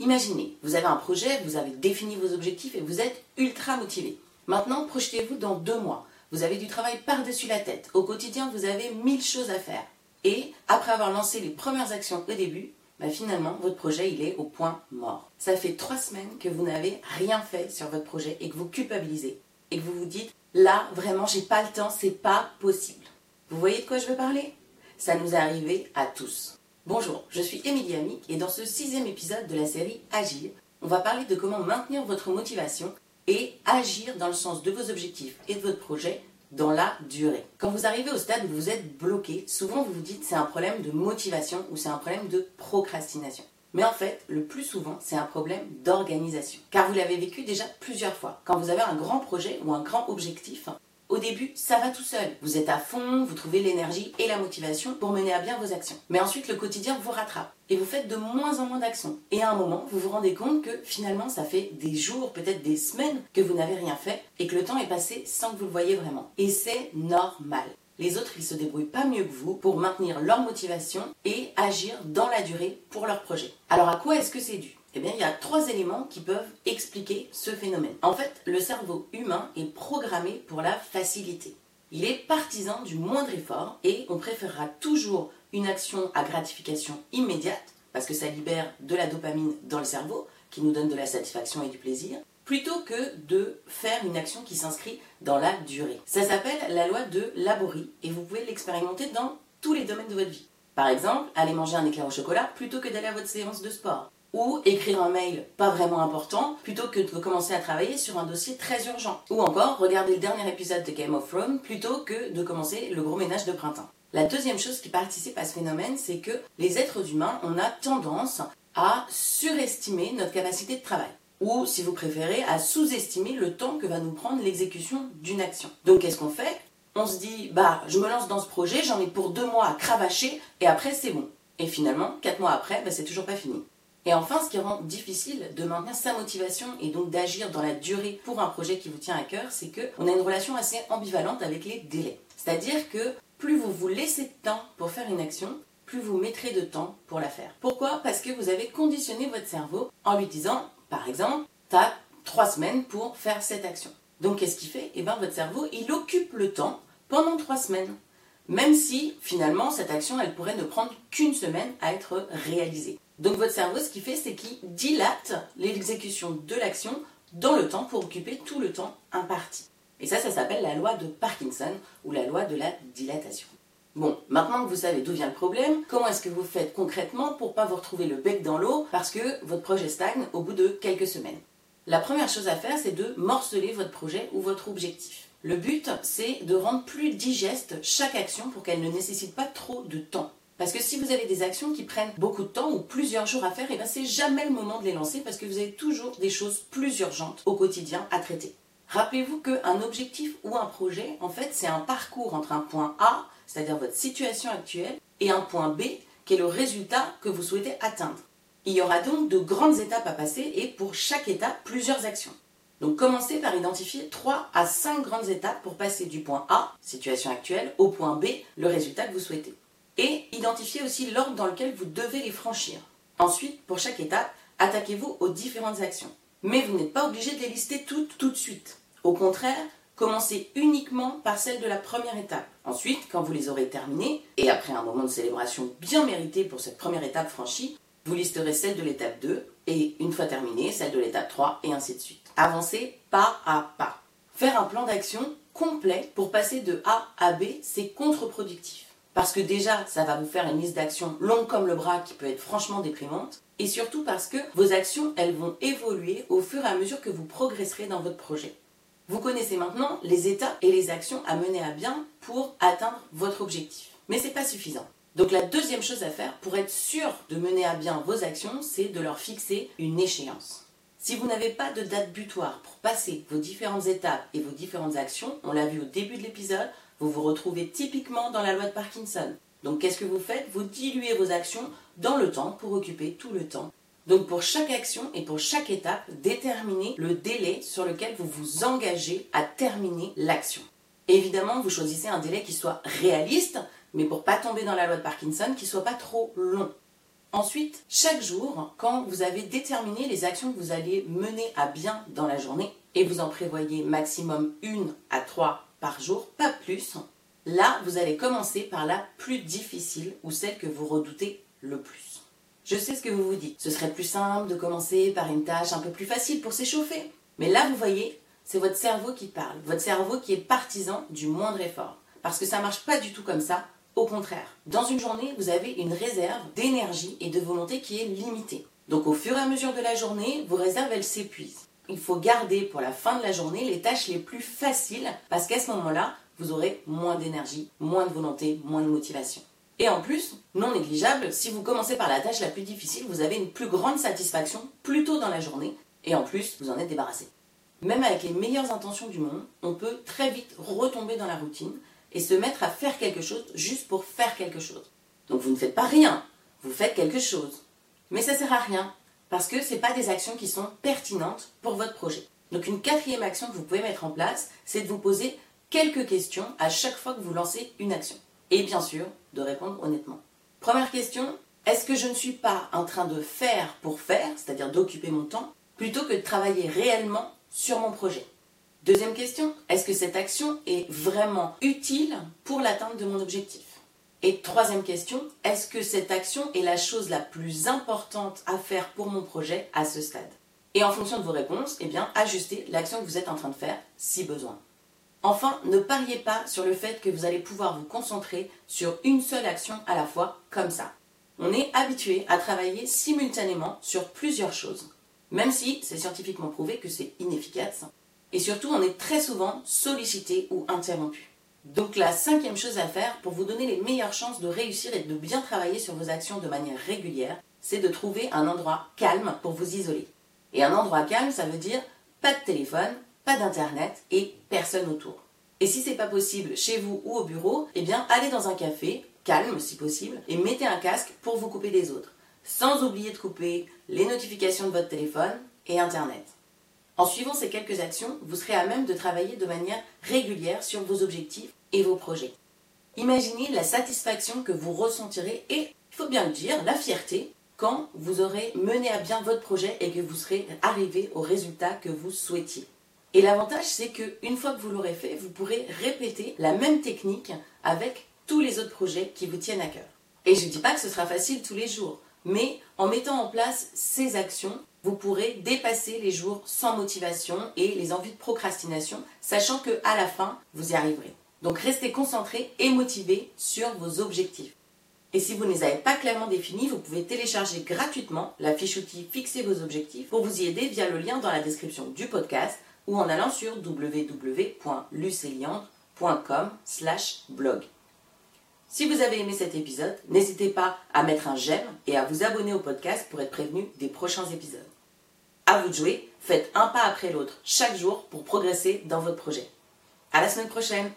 Imaginez, vous avez un projet, vous avez défini vos objectifs et vous êtes ultra motivé. Maintenant, projetez-vous dans deux mois. Vous avez du travail par-dessus la tête. Au quotidien, vous avez mille choses à faire. Et après avoir lancé les premières actions au début, bah, finalement, votre projet, il est au point mort. Ça fait trois semaines que vous n'avez rien fait sur votre projet et que vous culpabilisez. Et que vous vous dites, là, vraiment, j'ai pas le temps, c'est pas possible. Vous voyez de quoi je veux parler? Ça nous est arrivé à tous. Bonjour, je suis Émilie Amic et dans ce sixième épisode de la série Agir, on va parler de comment maintenir votre motivation et agir dans le sens de vos objectifs et de votre projet dans la durée. Quand vous arrivez au stade où vous êtes bloqué, souvent vous vous dites c'est un problème de motivation ou c'est un problème de procrastination. Mais en fait, le plus souvent, c'est un problème d'organisation. Car vous l'avez vécu déjà plusieurs fois. Quand vous avez un grand projet ou un grand objectif, au début, ça va tout seul. Vous êtes à fond, vous trouvez l'énergie et la motivation pour mener à bien vos actions. Mais ensuite, le quotidien vous rattrape et vous faites de moins en moins d'actions. Et à un moment, vous vous rendez compte que finalement, ça fait des jours, peut-être des semaines que vous n'avez rien fait et que le temps est passé sans que vous le voyez vraiment. Et c'est normal. Les autres, ils se débrouillent pas mieux que vous pour maintenir leur motivation et agir dans la durée pour leur projet. Alors à quoi est-ce que c'est dû? Eh bien, il y a trois éléments qui peuvent expliquer ce phénomène. En fait, le cerveau humain est programmé pour la facilité. Il est partisan du moindre effort et on préférera toujours une action à gratification immédiate, parce que ça libère de la dopamine dans le cerveau, qui nous donne de la satisfaction et du plaisir, plutôt que de faire une action qui s'inscrit dans la durée. Ça s'appelle la loi de Laborie et vous pouvez l'expérimenter dans tous les domaines de votre vie. Par exemple, aller manger un éclair au chocolat plutôt que d'aller à votre séance de sport ou écrire un mail pas vraiment important plutôt que de commencer à travailler sur un dossier très urgent. Ou encore regarder le dernier épisode de Game of Thrones plutôt que de commencer le gros ménage de printemps. La deuxième chose qui participe à ce phénomène, c'est que les êtres humains, on tendance à surestimer notre capacité de travail. Ou, si vous préférez, à sous-estimer le temps que va nous prendre l'exécution d'une action. Donc, qu'est-ce qu'on fait? On se dit, bah, je me lance dans ce projet, j'en ai pour deux mois à cravacher, et après, c'est bon. Et finalement, quatre mois après, bah, c'est toujours pas fini. Et enfin, ce qui rend difficile de maintenir sa motivation et donc d'agir dans la durée pour un projet qui vous tient à cœur, c'est qu'on a une relation assez ambivalente avec les délais. C'est-à-dire que plus vous vous laissez de temps pour faire une action, plus vous mettrez de temps pour la faire. Pourquoi? Parce que vous avez conditionné votre cerveau en lui disant, par exemple, tu as trois semaines pour faire cette action. Donc qu'est-ce qu'il fait? Eh bien votre cerveau, il occupe le temps pendant trois semaines. Même si finalement cette action, elle pourrait ne prendre qu'une semaine à être réalisée. Donc votre cerveau, ce qu'il fait, c'est qu'il dilate l'exécution de l'action dans le temps pour occuper tout le temps imparti. Et ça, ça s'appelle la loi de Parkinson ou la loi de la dilatation. Bon, maintenant que vous savez d'où vient le problème, comment est-ce que vous faites concrètement pour pas vous retrouver le bec dans l'eau parce que votre projet stagne au bout de quelques semaines? La première chose à faire, c'est de morceler votre projet ou votre objectif. Le but, c'est de rendre plus digeste chaque action pour qu'elle ne nécessite pas trop de temps. Parce que si vous avez des actions qui prennent beaucoup de temps ou plusieurs jours à faire, et eh ben c'est jamais le moment de les lancer parce que vous avez toujours des choses plus urgentes au quotidien à traiter. Rappelez-vous qu'un objectif ou un projet, en fait, c'est un parcours entre un point A, c'est-à-dire votre situation actuelle, et un point B, qui est le résultat que vous souhaitez atteindre. Il y aura donc de grandes étapes à passer et pour chaque étape, plusieurs actions. Donc commencez par identifier 3 à 5 grandes étapes pour passer du point A, situation actuelle, au point B, le résultat que vous souhaitez et identifiez aussi l'ordre dans lequel vous devez les franchir. Ensuite, pour chaque étape, attaquez-vous aux différentes actions. Mais vous n'êtes pas obligé de les lister toutes tout de suite. Au contraire, commencez uniquement par celle de la première étape. Ensuite, quand vous les aurez terminées, et après un moment de célébration bien mérité pour cette première étape franchie, vous listerez celle de l'étape 2, et une fois terminée, celle de l'étape 3, et ainsi de suite. Avancez pas à pas. Faire un plan d'action complet pour passer de A à B, c'est contre-productif. Parce que déjà, ça va vous faire une liste d'actions longue comme le bras qui peut être franchement déprimante. Et surtout parce que vos actions, elles vont évoluer au fur et à mesure que vous progresserez dans votre projet. Vous connaissez maintenant les étapes et les actions à mener à bien pour atteindre votre objectif. Mais ce n'est pas suffisant. Donc la deuxième chose à faire pour être sûr de mener à bien vos actions, c'est de leur fixer une échéance. Si vous n'avez pas de date butoir pour passer vos différentes étapes et vos différentes actions, on l'a vu au début de l'épisode, vous vous retrouvez typiquement dans la loi de Parkinson. Donc qu'est-ce que vous faites? Vous diluez vos actions dans le temps pour occuper tout le temps. Donc pour chaque action et pour chaque étape, déterminez le délai sur lequel vous vous engagez à terminer l'action. Évidemment, vous choisissez un délai qui soit réaliste, mais pour pas tomber dans la loi de Parkinson, qui soit pas trop long. Ensuite, chaque jour, quand vous avez déterminé les actions que vous allez mener à bien dans la journée, et vous en prévoyez maximum une à trois par jour, pas plus, là, vous allez commencer par la plus difficile ou celle que vous redoutez le plus. Je sais ce que vous vous dites. Ce serait plus simple de commencer par une tâche un peu plus facile pour s'échauffer. Mais là, vous voyez, c'est votre cerveau qui parle. Votre cerveau qui est partisan du moindre effort. Parce que ça ne marche pas du tout comme ça. Au contraire, dans une journée, vous avez une réserve d'énergie et de volonté qui est limitée. Donc au fur et à mesure de la journée, vos réserves, elles s'épuisent. Il faut garder pour la fin de la journée les tâches les plus faciles parce qu'à ce moment-là, vous aurez moins d'énergie, moins de volonté, moins de motivation. Et en plus, non négligeable, si vous commencez par la tâche la plus difficile, vous avez une plus grande satisfaction plus tôt dans la journée, et en plus, vous en êtes débarrassé. Même avec les meilleures intentions du monde, on peut très vite retomber dans la routine et se mettre à faire quelque chose juste pour faire quelque chose. Donc vous ne faites pas rien, vous faites quelque chose. Mais ça sert à rien, parce que ce pas des actions qui sont pertinentes pour votre projet. Donc une quatrième action que vous pouvez mettre en place, c'est de vous poser quelques questions à chaque fois que vous lancez une action et bien sûr de répondre honnêtement. Première question, est-ce que je ne suis pas en train de faire pour faire, c'est-à-dire d'occuper mon temps, plutôt que de travailler réellement sur mon projet? Deuxième question, est-ce que cette action est vraiment utile pour l'atteinte de mon objectif? Et troisième question, est-ce que cette action est la chose la plus importante à faire pour mon projet à ce stade? Et en fonction de vos réponses, eh ajustez l'action que vous êtes en train de faire si besoin. Enfin, ne pariez pas sur le fait que vous allez pouvoir vous concentrer sur une seule action à la fois, comme ça. On est habitué à travailler simultanément sur plusieurs choses, même si c'est scientifiquement prouvé que c'est inefficace. Et surtout, on est très souvent sollicité ou interrompu. Donc la cinquième chose à faire pour vous donner les meilleures chances de réussir et de bien travailler sur vos actions de manière régulière, c'est de trouver un endroit calme pour vous isoler. Et un endroit calme, ça veut dire pas de téléphone, pas d'internet et personne autour. Et si c'est pas possible chez vous ou au bureau, eh bien allez dans un café, calme si possible, et mettez un casque pour vous couper des autres. Sans oublier de couper les notifications de votre téléphone et internet. En suivant ces quelques actions, vous serez à même de travailler de manière régulière sur vos objectifs et vos projets. Imaginez la satisfaction que vous ressentirez et, il faut bien le dire, la fierté quand vous aurez mené à bien votre projet et que vous serez arrivé au résultat que vous souhaitiez. Et l'avantage, c'est qu'une fois que vous l'aurez fait, vous pourrez répéter la même technique avec tous les autres projets qui vous tiennent à cœur. Et je ne dis pas que ce sera facile tous les jours, mais en mettant en place ces actions, vous pourrez dépasser les jours sans motivation et les envies de procrastination, sachant que à la fin, vous y arriverez. Donc restez concentré et motivé sur vos objectifs. Et si vous ne les avez pas clairement définis, vous pouvez télécharger gratuitement la fiche outil Fixer vos objectifs pour vous y aider via le lien dans la description du podcast ou en allant sur www.luceliandre.com blog. Si vous avez aimé cet épisode, n'hésitez pas à mettre un j'aime et à vous abonner au podcast pour être prévenu des prochains épisodes. À vous de jouer, faites un pas après l'autre chaque jour pour progresser dans votre projet. À la semaine prochaine!